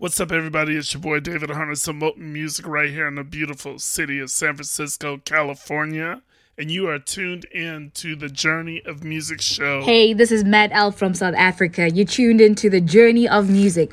What's up, everybody? It's your boy David Harness of Molten Music right here in the beautiful city of San Francisco, California. And you are tuned in to the Journey of Muziq show. Hey, this is Matt L from South Africa. You tuned into the Journey of Muziq.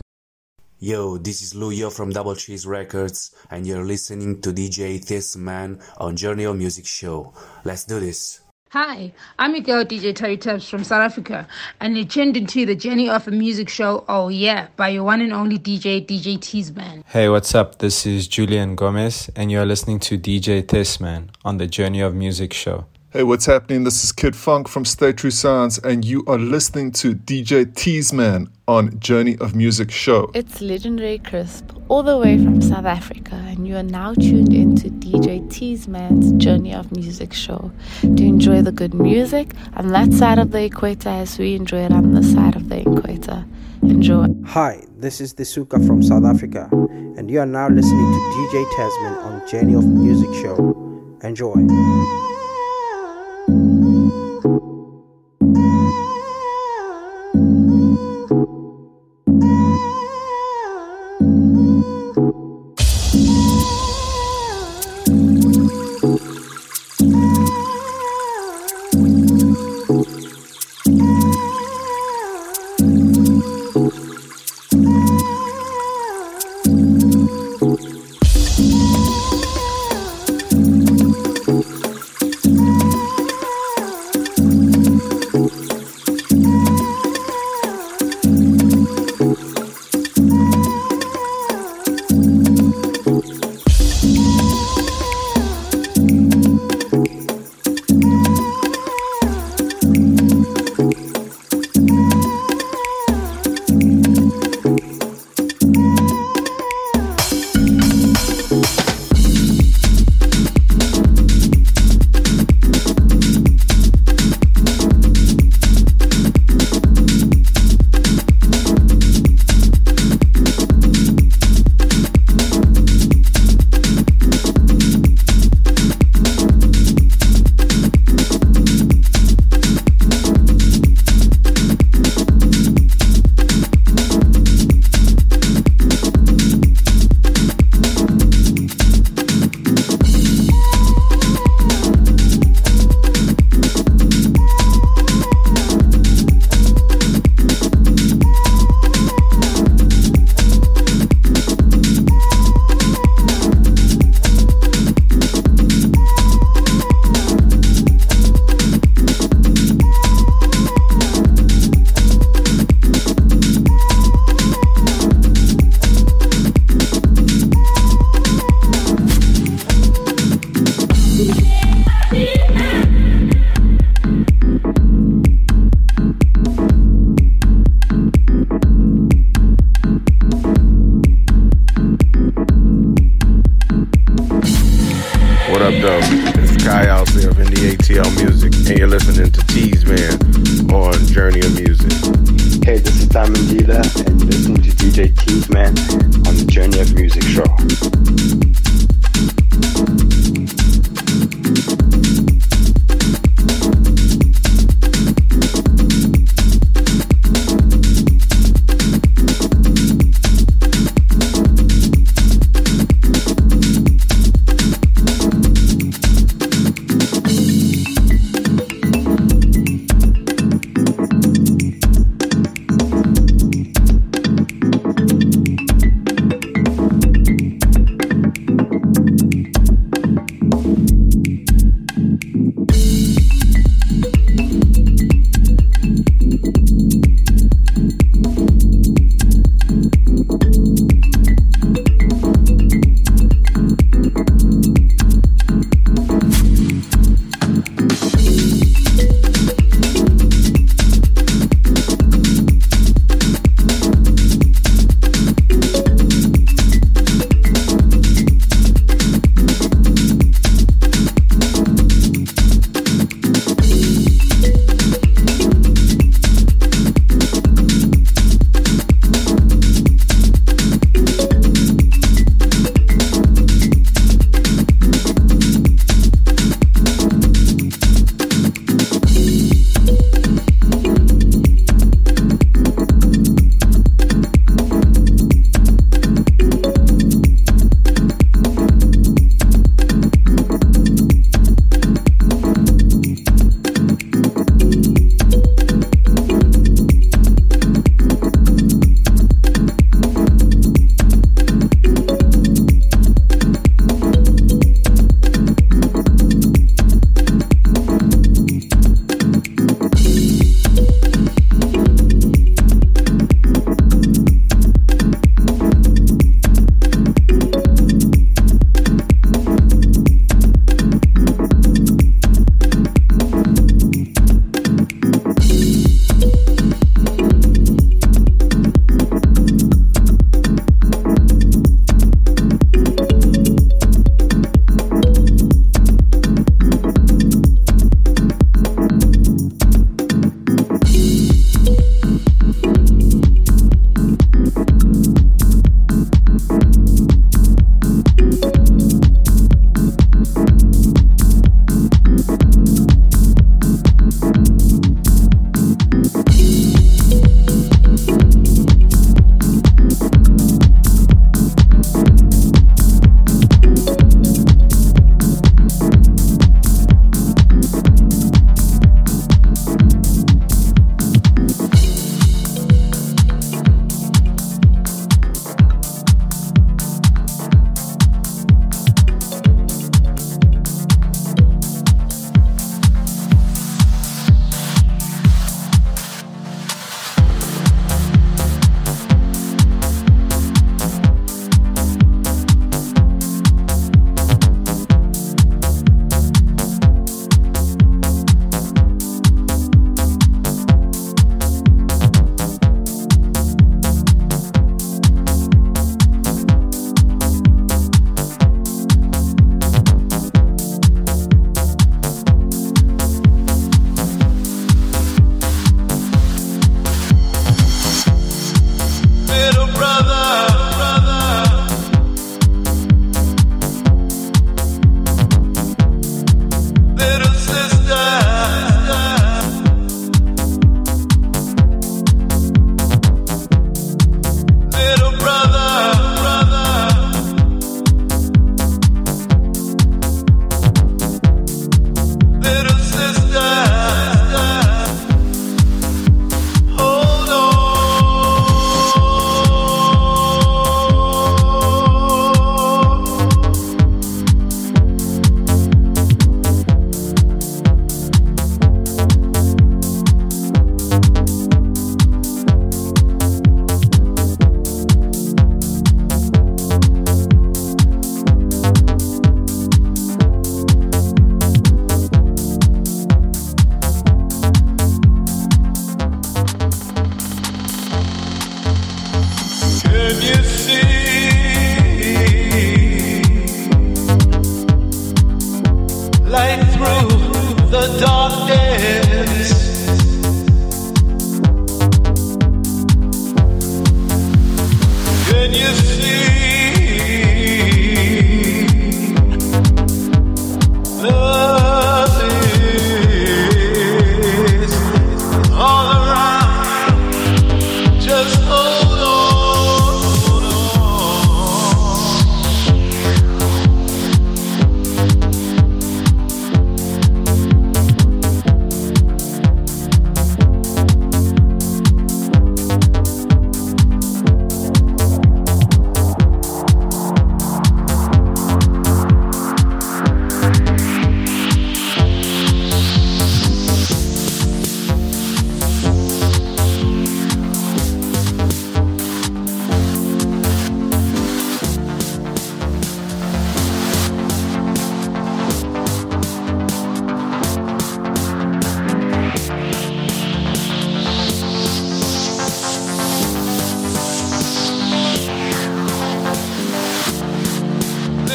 Yo, this is Luyo from Double Cheese Records, and you're listening to DJ Thes-Man on Journey of Muziq show. Let's do this. Hi, I'm your girl DJ Terry Tubbs from South Africa, and you're tuned into the Journey of a Muziq Show, Oh Yeah, by your one and only DJ, DJ Thes-Man. Hey, what's up? This is Julian Gomez, and you're listening to DJ Thes-Man on the Journey of Muziq Show. Hey, what's happening? This is Kid Fonque from Stay True Sounds, and you are listening to DJ Thes-Man on Journey of Muziq Show. It's Legendary Crisp, all the way from South Africa, and you are now tuned into DJ Thes-Man's Journey of Muziq Show to enjoy the good music on that side of the equator as we enjoy it on this side of the equator. Enjoy. Hi, this is Disuka from South Africa, and you are now listening to DJ Thes-Man on Journey of Muziq Show. Enjoy.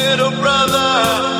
little brother.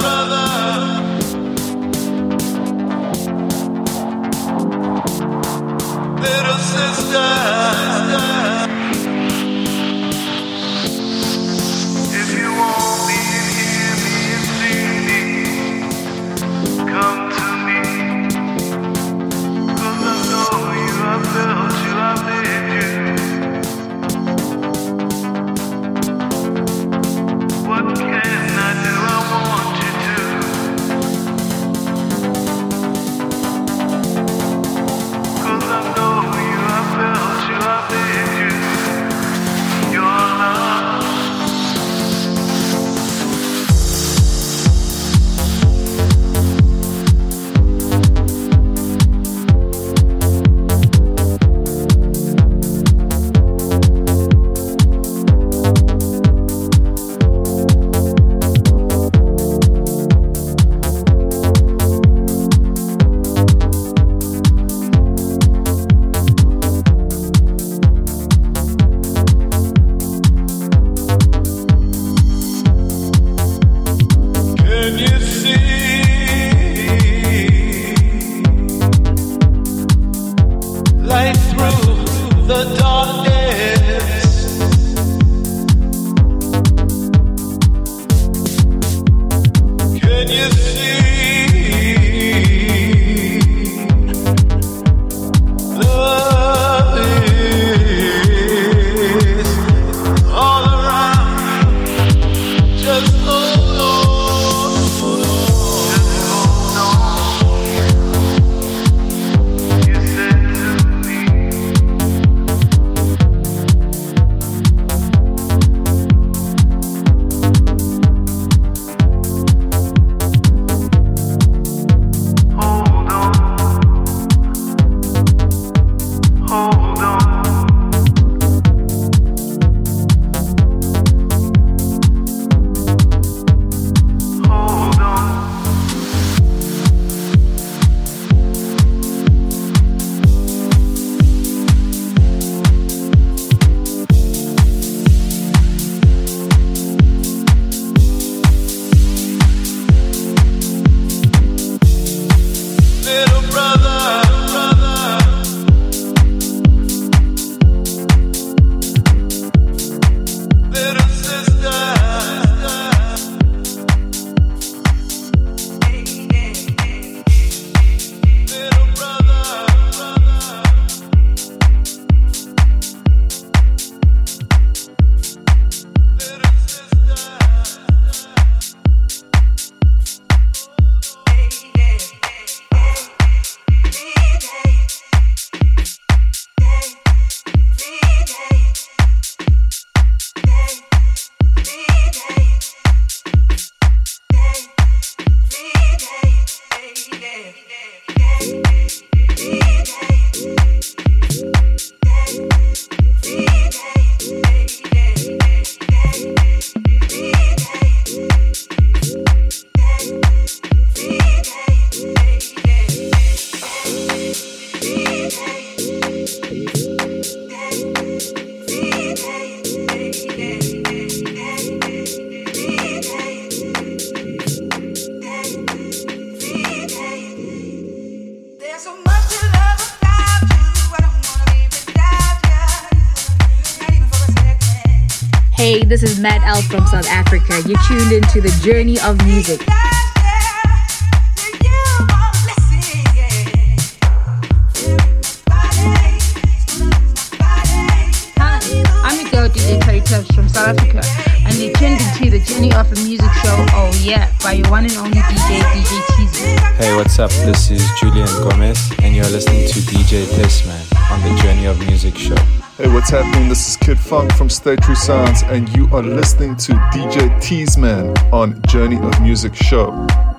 Hey, this is Matt L from South Africa. You're tuned into the journey of Muziq. Hi, I'm your girl DJ Terry Tubbs from South Africa, and you're tuned into the Journey of a Muziq Show, oh yeah, by your one and only DJ, DJ Teaser. Hey, what's up? This is Julian Gomez, and you're listening to DJ Thes-Man on the Journey of Muziq show. Hey, what's happening? This is Kid Fonque from Stay True Sounds, and you are listening to DJ Thes-Man on Journey of Muziq Show.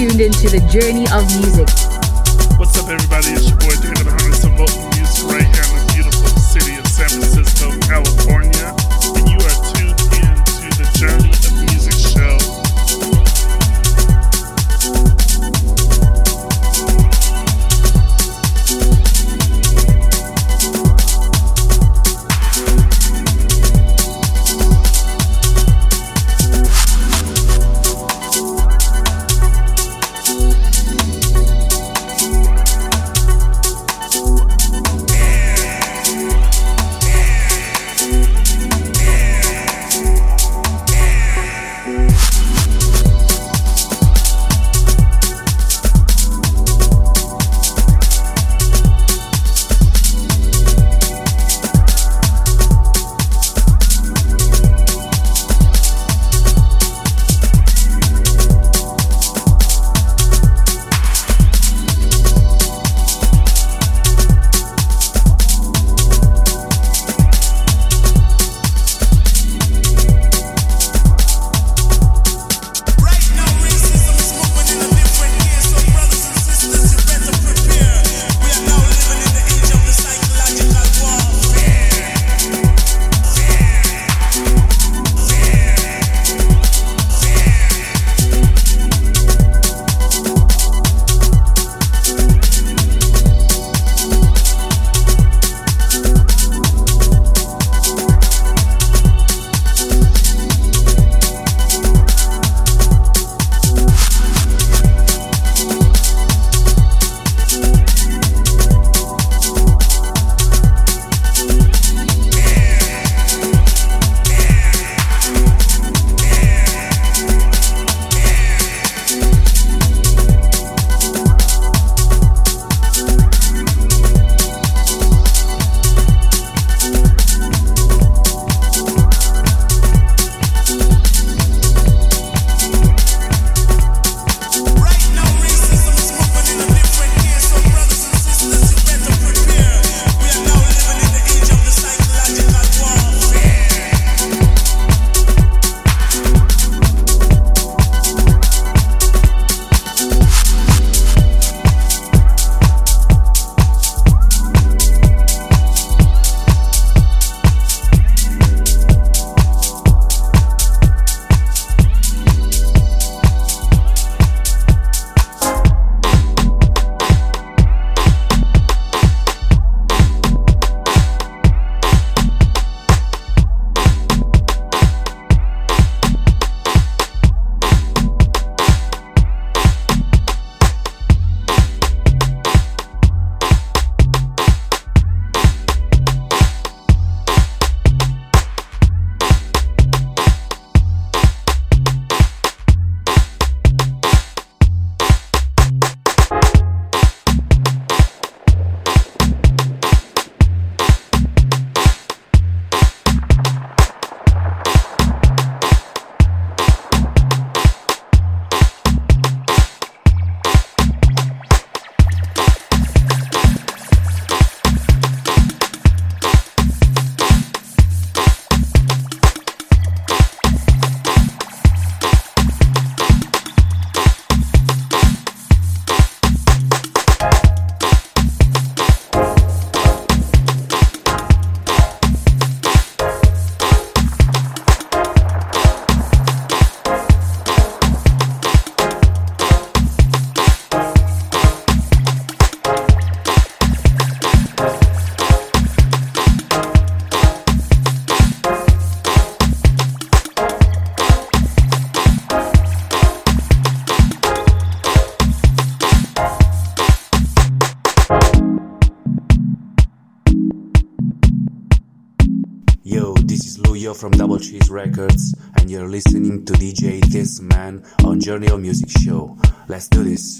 Tuned into the journey of Muziq. Records, and you're listening to DJ Thes-Man on Journey of Muziq Show. Let's do this.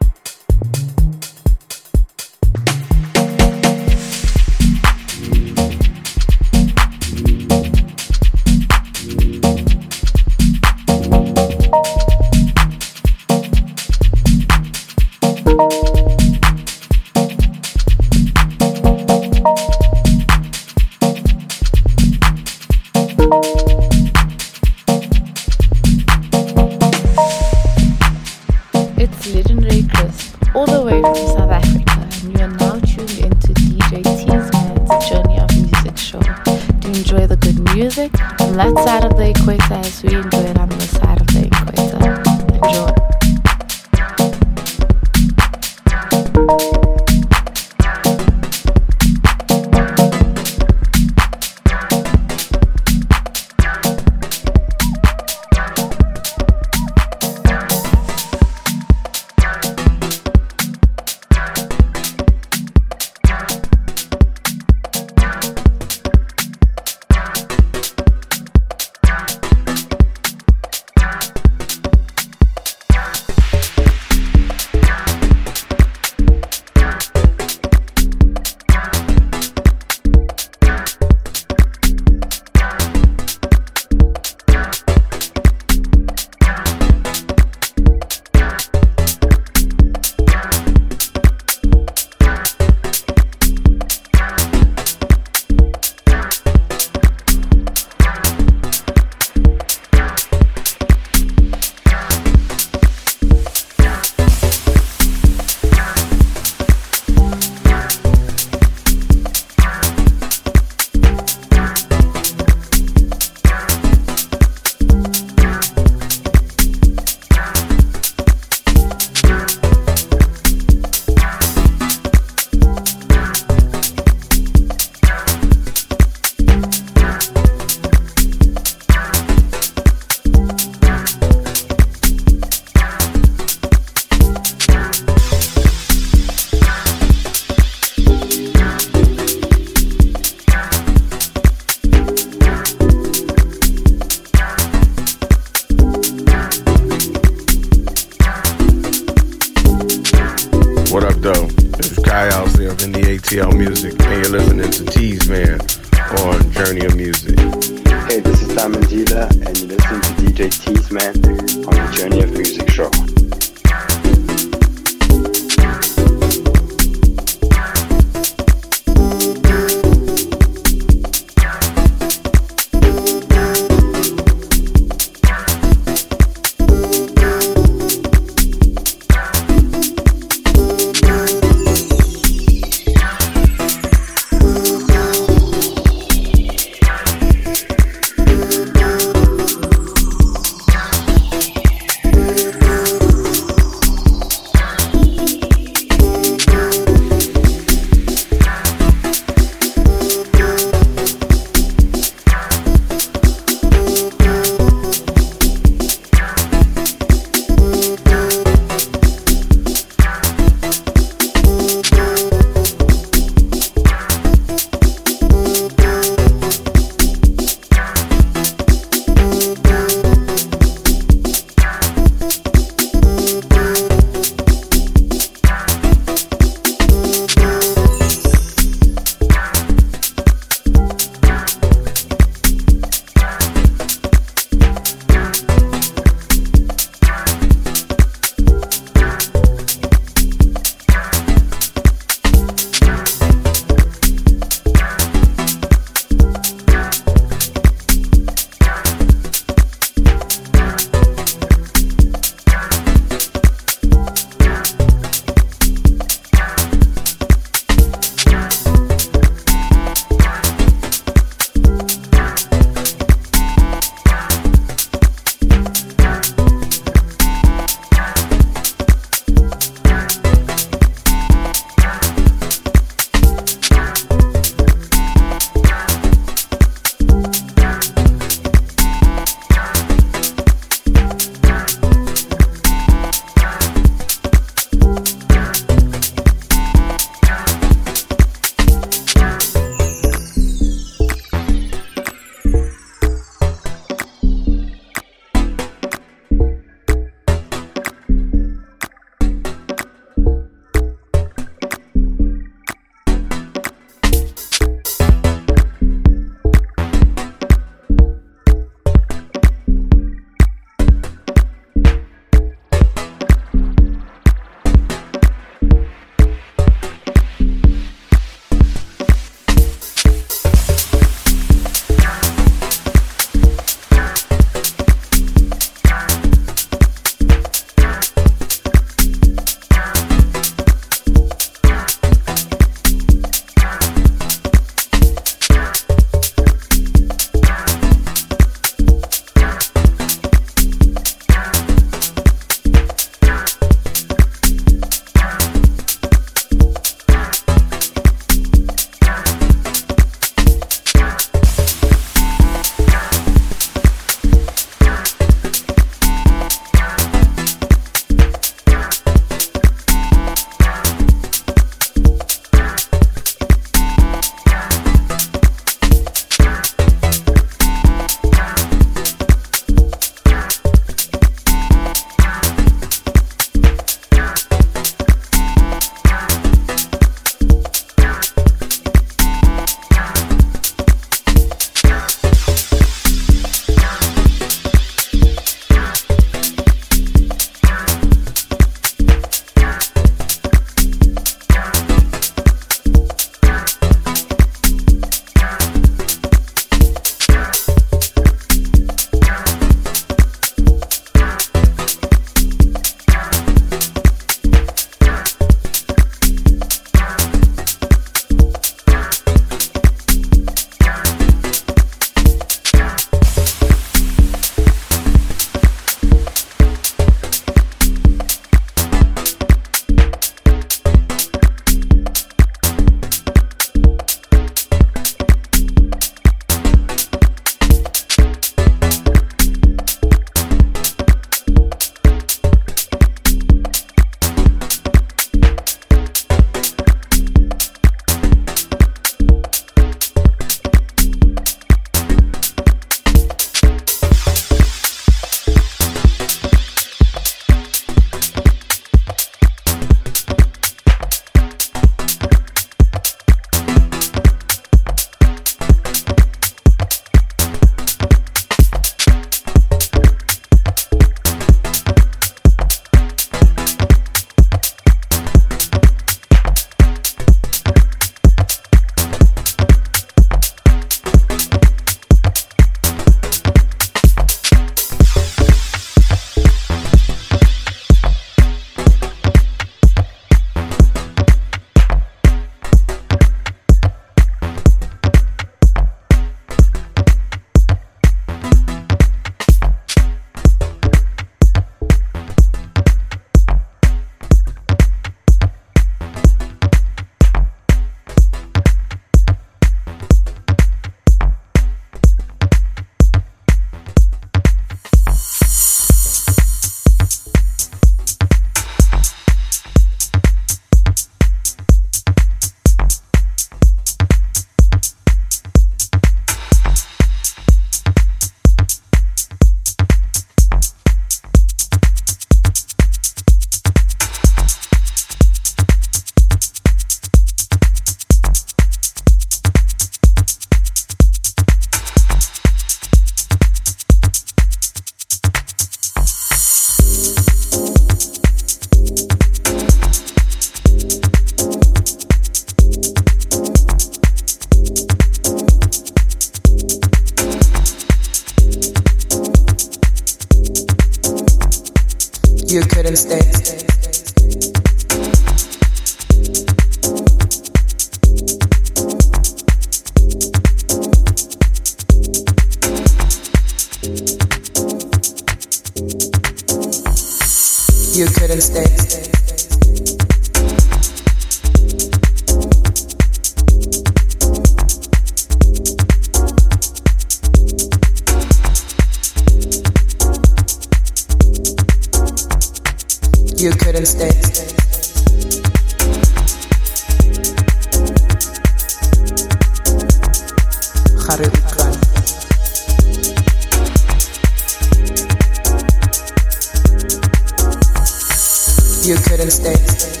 Steven State.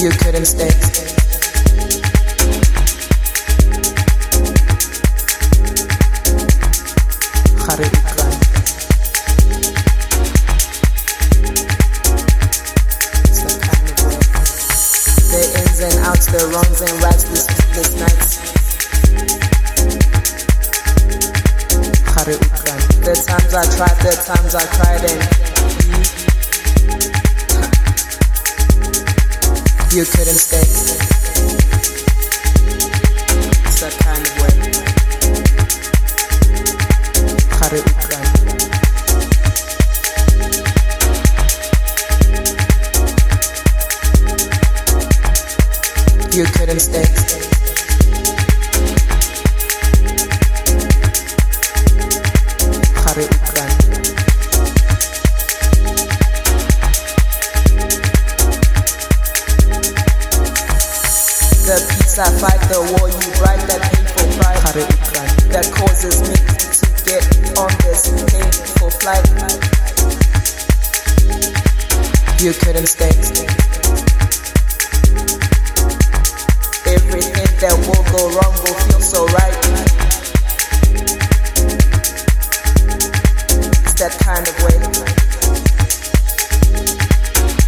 You couldn't stay.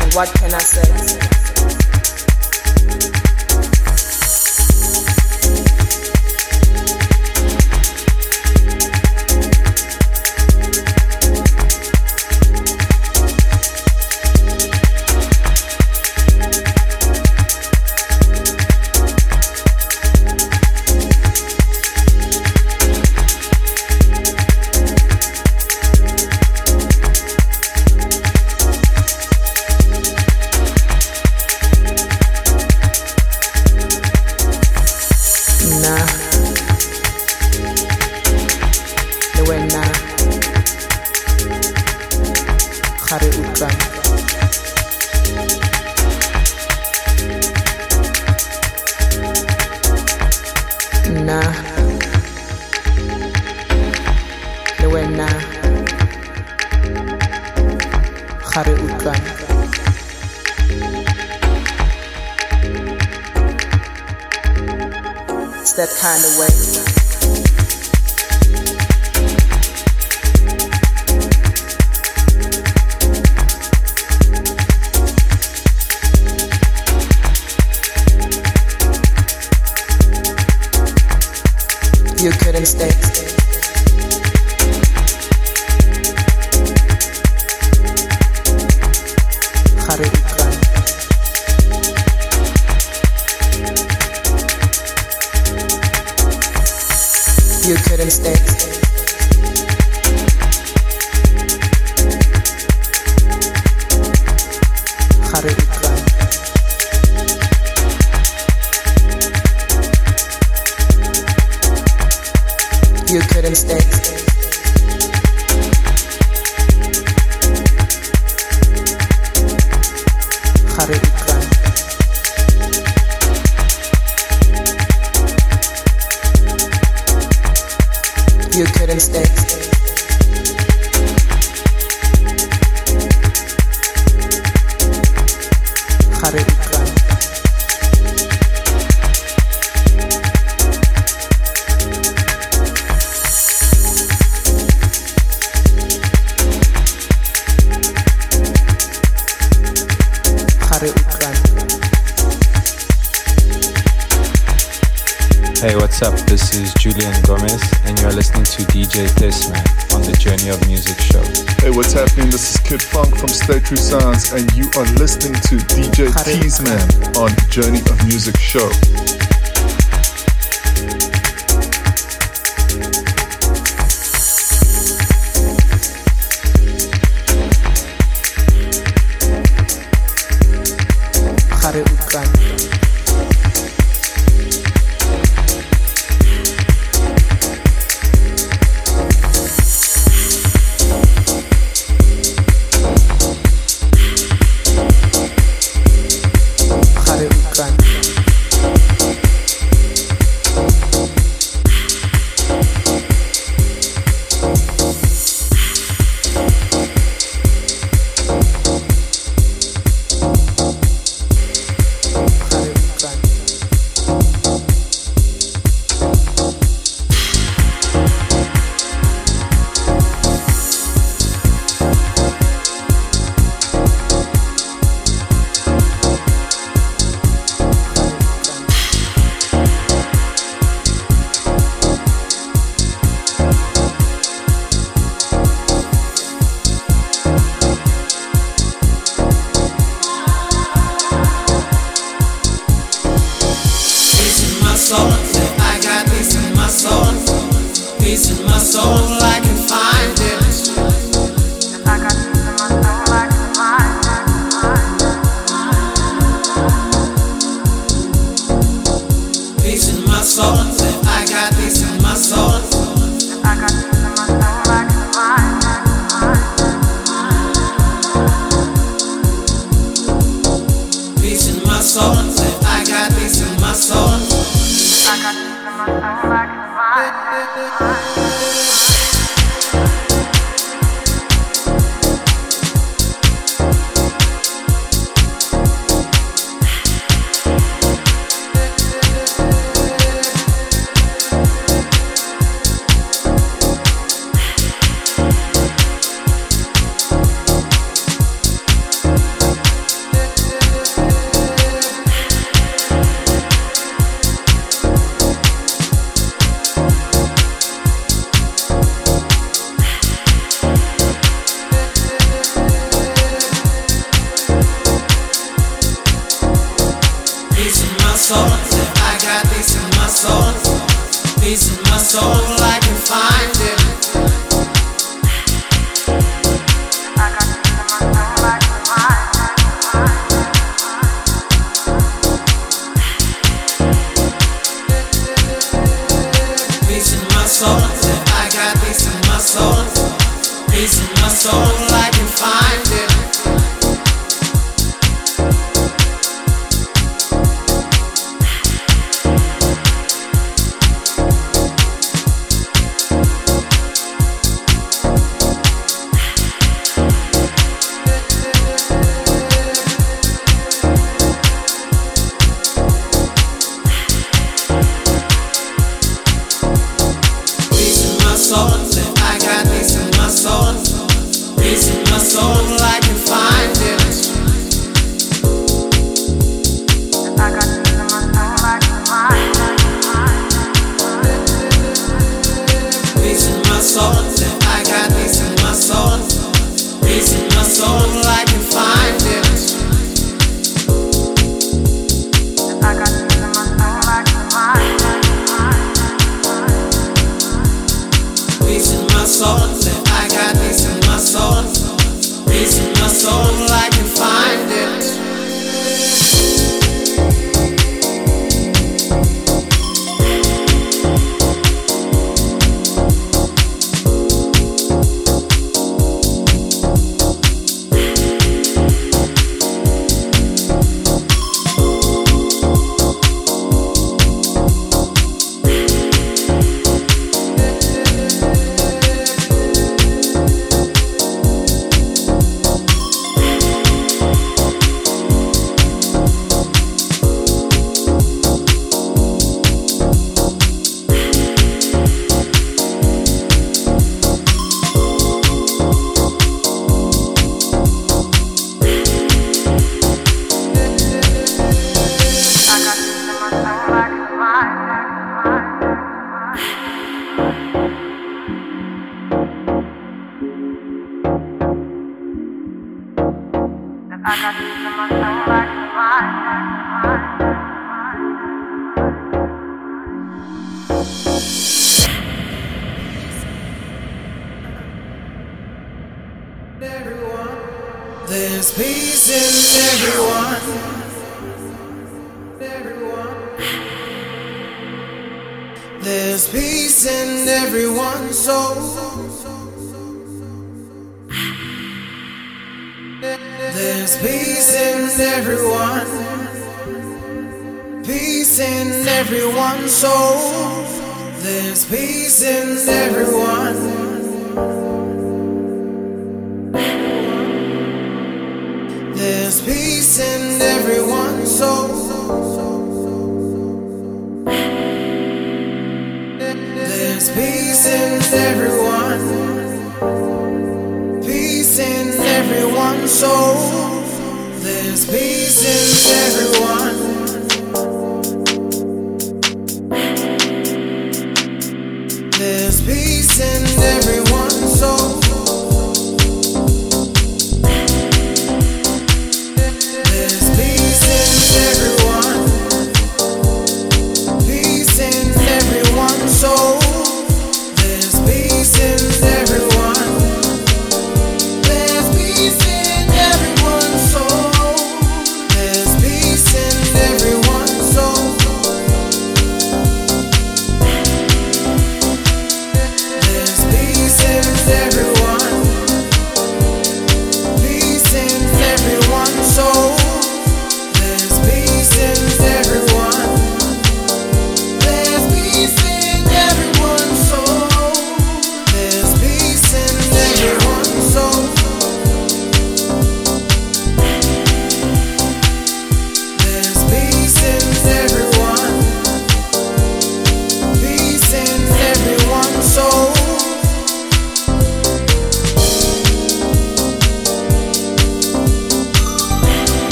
And what can I say? you couldn't stay. You couldn't stay. This is Julian Gomez, and you're listening to DJ Thes-Man on the Journey of Muziq show. Hey, what's happening? This is Kid Fonque from Stay True Sounds, and you are listening to DJ Thes-Man on Journey of Muziq show. my soul. Everyone, there's peace in everyone. each and every one so. There's peace in everyone. Peace in everyone's soul. There's peace in everyone.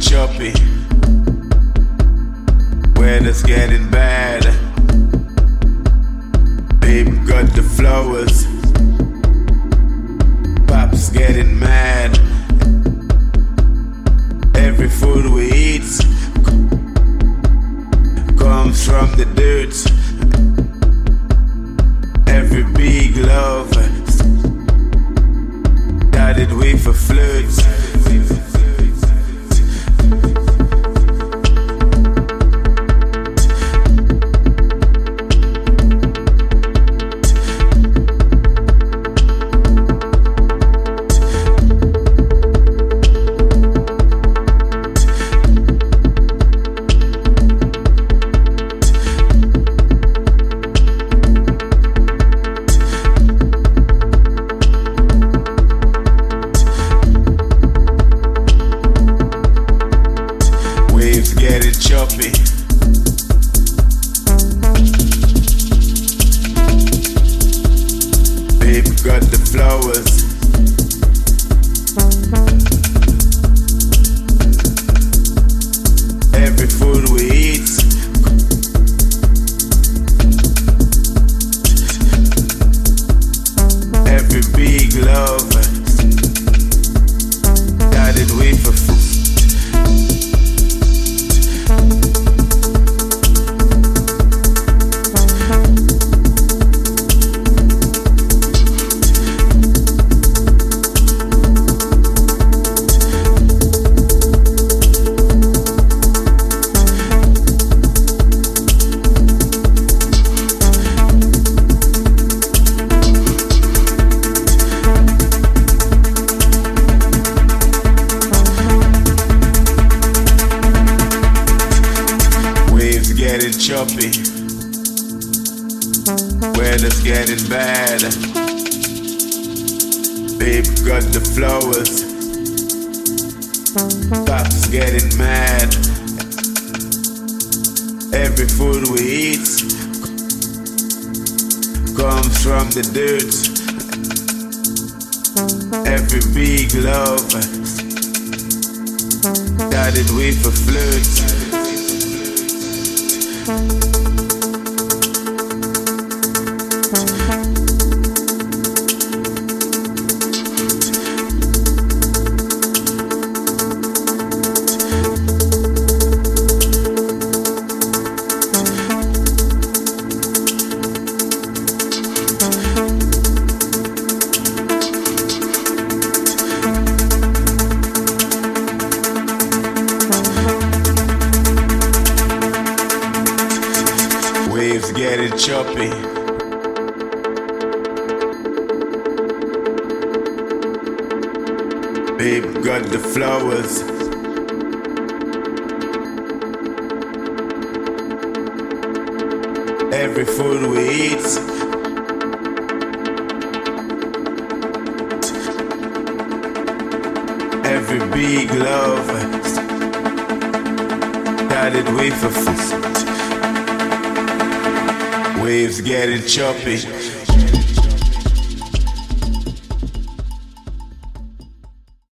Chubby, choppy. Weather's getting bad. Babe got the flowers. Pop's getting mad. Every food we eat comes from the dirt. Every big love started with a flirt. Flowers. Pop's getting mad. Every food we eat comes from the dirt. Every big love started with a flirt.